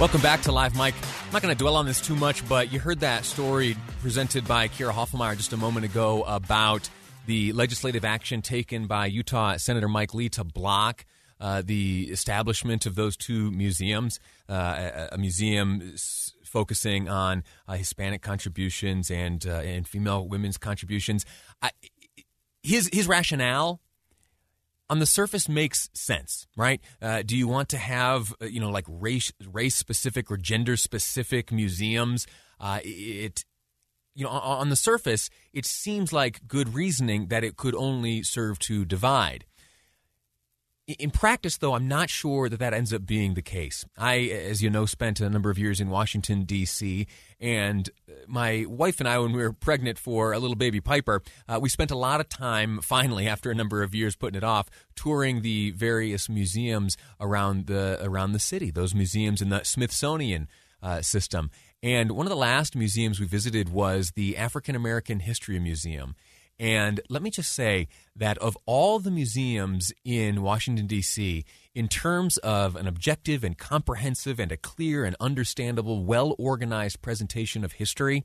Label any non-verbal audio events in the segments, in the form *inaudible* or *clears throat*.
Welcome back to Live Mike. I'm not going to dwell on this too much, but you heard that story presented by Kira Hoffmeyer just a moment ago about the legislative action taken by Utah Senator Mike Lee to block uh, the establishment of those two museums, uh, a, a, museum focusing on uh, Hispanic contributions and uh, and female women's contributions. I, his his rationale on the surface makes sense, right? Uh, do you want to have uh, you know like race race specific or gender specific museums? Uh, it you know on the surface it seems like good reasoning that it could only serve to divide. In practice, though, I'm not sure that that ends up being the case. I, as you know, spent a number of years in Washington, D.C., and my wife and I, when we were pregnant for a little baby Piper, uh, we spent a lot of time, finally, after a number of years putting it off, touring the various museums around the, around the city, those museums in the Smithsonian uh, system. And one of the last museums we visited was the African American History Museum. And let me just say that of all the museums in Washington, D.C., in terms of an objective and comprehensive and a clear and understandable, well organized presentation of history,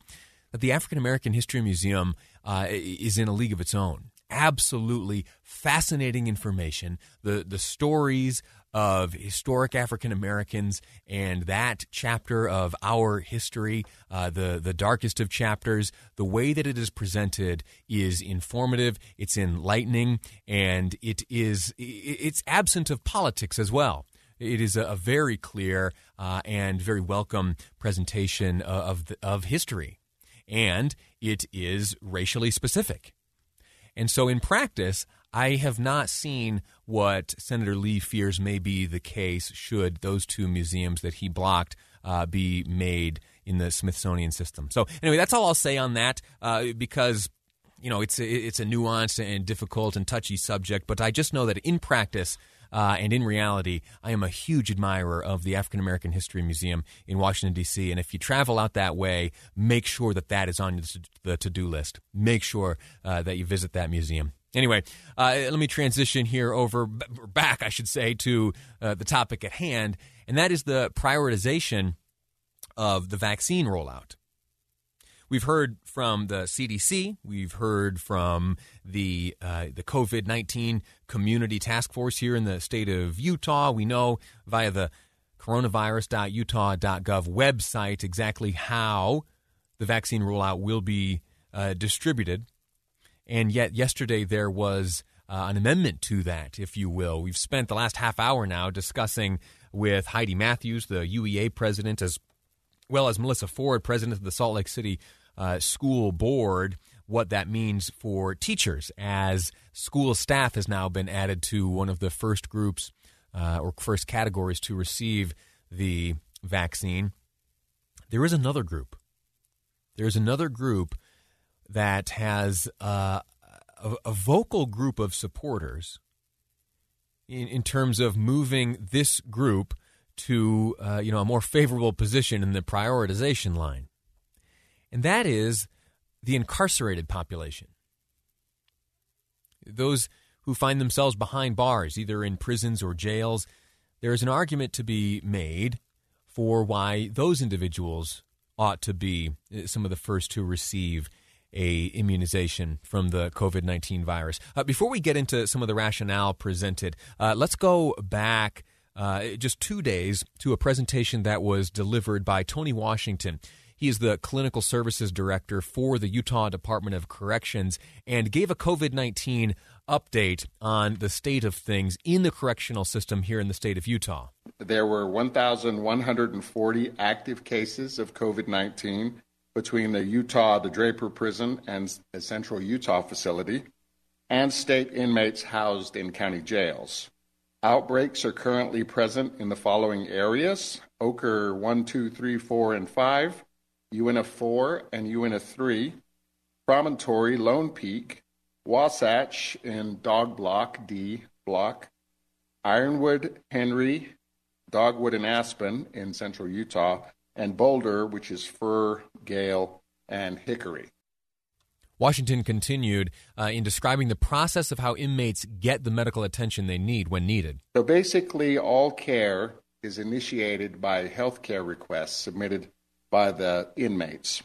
that the African American History Museum uh, is in a league of its own absolutely fascinating information. The the stories of historic African Americans and that chapter of our history, uh, the the darkest of chapters. The way that it is presented is informative. It's enlightening, and it is it's absent of politics as well. It is a, very clear uh, and very welcome presentation of the, of history, and it is racially specific. And so, in practice, I have not seen what Senator Lee fears may be the case should those two museums that he blocked uh, be made in the Smithsonian system. So, anyway, that's all I'll say on that uh, because you know it's a, it's a nuanced and difficult and touchy subject. But I just know that in practice. Uh, and in reality, I am a huge admirer of the African American History Museum in Washington, D.C. And if you travel out that way, make sure that that is on the to do list. Make sure uh, that you visit that museum. Anyway, uh, let me transition here over back, I should say, to uh, the topic at hand, and that is the prioritization of the vaccine rollout. We've heard from the CDC. We've heard from the uh, the COVID nineteen community task force here in the state of Utah. We know via the coronavirus.utah.gov website exactly how the vaccine rollout will be uh, distributed. And yet, yesterday there was uh, an amendment to that, if you will. We've spent the last half hour now discussing with Heidi Matthews, the UEA president, as well as Melissa Ford, president of the Salt Lake City uh, School Board, what that means for teachers as school staff has now been added to one of the first groups uh, or first categories to receive the vaccine. There is another group. There is another group that has uh, a, a, vocal group of supporters in, in terms of moving this group to uh, you know a more favorable position in the prioritization line, and that is the incarcerated population. Those who find themselves behind bars, either in prisons or jails, there is an argument to be made for why those individuals ought to be uh, some of the first to receive a immunization from the COVID 19 virus. Uh, before we get into some of the rationale presented, uh, let's go back uh, just two days to a presentation that was delivered by Tony Washington. He is the clinical services director for the Utah Department of Corrections and gave a COVID 19 update on the state of things in the correctional system here in the state of Utah. There were 1,140 active cases of COVID 19 between the Utah, the Draper Prison, and the Central Utah facility, and state inmates housed in county jails. Outbreaks are currently present in the following areas Oquirrh 1, 2, 3, 4, and 5, Uinta 4, and Uinta 3, Promontory, Lone Peak, Wasatch in Dog Block, D Block, Ironwood, Henry, Dogwood, and Aspen in central Utah, and Boulder, which is Fir, Gale, and Hickory. Washington continued uh, in describing the process of how inmates get the medical attention they need when needed. So basically, all care is initiated by health care requests submitted by the inmates.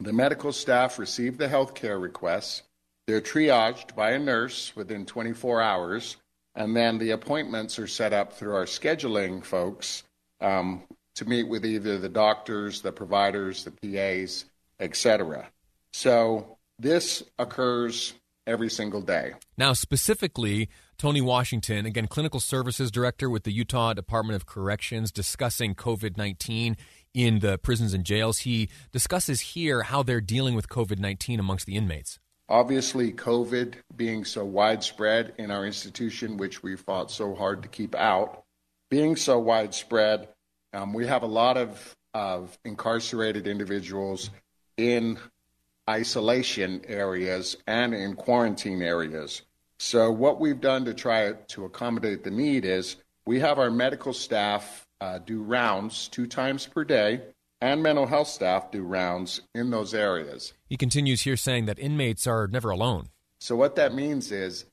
The medical staff receive the health care requests. They're triaged by a nurse within 24 hours, and then the appointments are set up through our scheduling folks um, to meet with either the doctors, the providers, the PAs, etc. So this occurs every single day. Now, specifically, Tony Washington, again, clinical services director with the Utah Department of Corrections, discussing COVID 19 in the prisons and jails. He discusses here how they're dealing with COVID 19 amongst the inmates. Obviously, COVID being so widespread in our institution, which we fought so hard to keep out, being so widespread, um, we have a lot of, of incarcerated individuals in isolation areas and in quarantine areas. So, what we've done to try to accommodate the need is we have our medical staff uh, do rounds two times per day, and mental health staff do rounds in those areas. He continues here saying that inmates are never alone. So, what that means is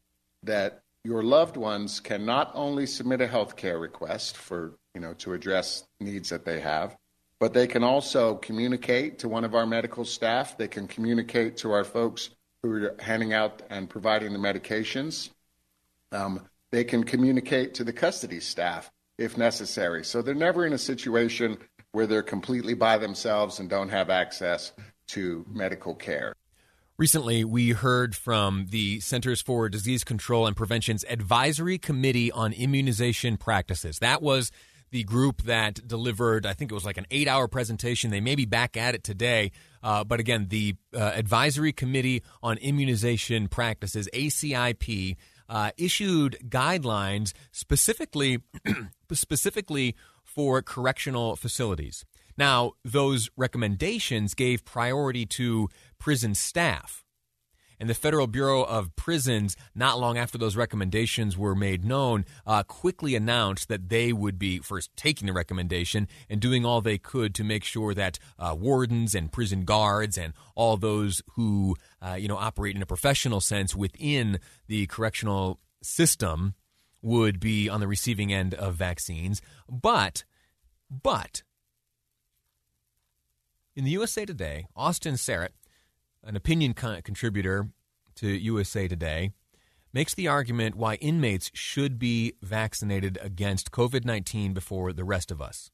that your loved ones can not only submit a health care request for, you know, to address needs that they have, but they can also communicate to one of our medical staff. They can communicate to our folks who are handing out and providing the medications. Um, they can communicate to the custody staff if necessary. So they're never in a situation where they're completely by themselves and don't have access to medical care. Recently, we heard from the Centers for Disease Control and Prevention's Advisory Committee on Immunization Practices. That was the group that delivered, I think it was like an eight hour presentation. They may be back at it today. Uh, but again, the uh, Advisory Committee on Immunization Practices, ACIP, uh, issued guidelines specifically, *clears throat* specifically for correctional facilities. Now, those recommendations gave priority to prison staff and the Federal Bureau of Prisons, not long after those recommendations were made known, uh, quickly announced that they would be first taking the recommendation and doing all they could to make sure that uh, wardens and prison guards and all those who uh, you know operate in a professional sense within the correctional system would be on the receiving end of vaccines. But, but in the USA Today, Austin Sarat an opinion contributor to USA Today, makes the argument why inmates should be vaccinated against COVID 19 before the rest of us.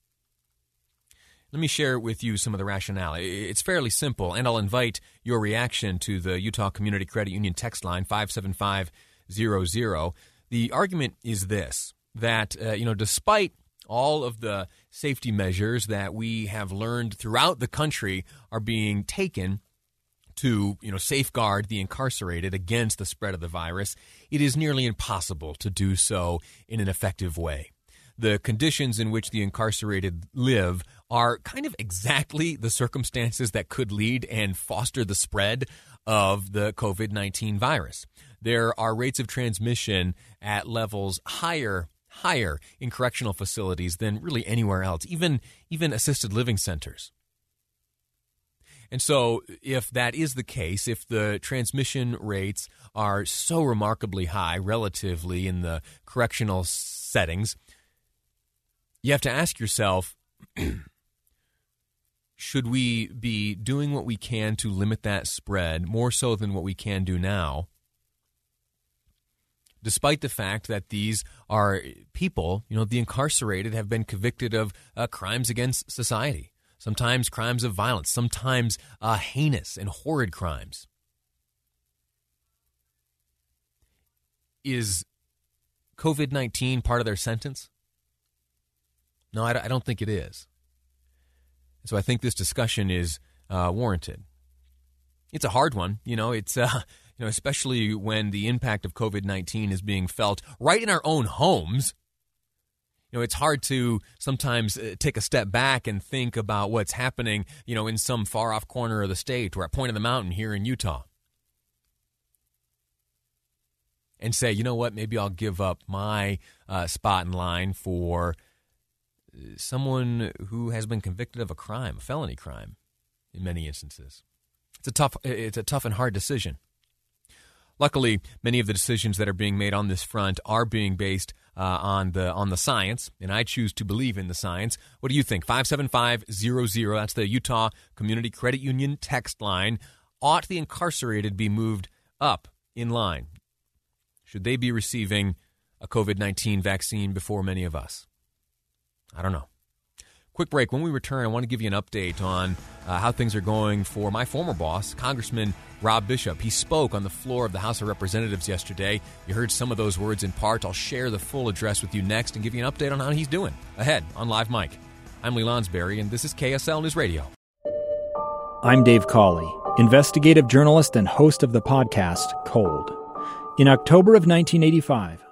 Let me share with you some of the rationale. It's fairly simple, and I'll invite your reaction to the Utah Community Credit Union text line 57500. The argument is this that, uh, you know, despite all of the safety measures that we have learned throughout the country are being taken to you know safeguard the incarcerated against the spread of the virus, it is nearly impossible to do so in an effective way. The conditions in which the incarcerated live are kind of exactly the circumstances that could lead and foster the spread of the COVID 19 virus. There are rates of transmission at levels higher higher in correctional facilities than really anywhere else, even even assisted living centers. And so, if that is the case, if the transmission rates are so remarkably high relatively in the correctional settings, you have to ask yourself *clears throat* should we be doing what we can to limit that spread more so than what we can do now? Despite the fact that these are people, you know, the incarcerated have been convicted of uh, crimes against society sometimes crimes of violence, sometimes uh, heinous and horrid crimes. Is COVID 19 part of their sentence? No, I don't think it is. So I think this discussion is uh, warranted. It's a hard one, you know. It's *laughs* uh, you know, especially when the impact of COVID nineteen is being felt right in our own homes You know, it's hard to sometimes uh, take a step back and think about what's happening, you know, in some far off corner of the state or at point of the mountain here in Utah. And say, you know what, maybe I'll give up my uh, spot in line for uh, someone who has been convicted of a crime, a felony crime, in many instances. It's a tough, it's a tough and hard decision. Luckily, many of the decisions that are being made on this front are being based uh, on the on the science, and I choose to believe in the science. What do you think? Five seven five zero zero. That's the Utah Community Credit Union text line. Ought the incarcerated be moved up in line? Should they be receiving a COVID nineteen vaccine before many of us? I don't know. Quick break. When we return, I want to give you an update on uh, how things are going for my former boss, Congressman Rob Bishop. He spoke on the floor of the House of Representatives yesterday. You heard some of those words in part. I'll share the full address with you next and give you an update on how he's doing. Ahead on Live Mike. I'm Lee Lonsberry, and this is KSL News Radio. I'm Dave Cawley, investigative journalist and host of the podcast Cold. In October of 1985,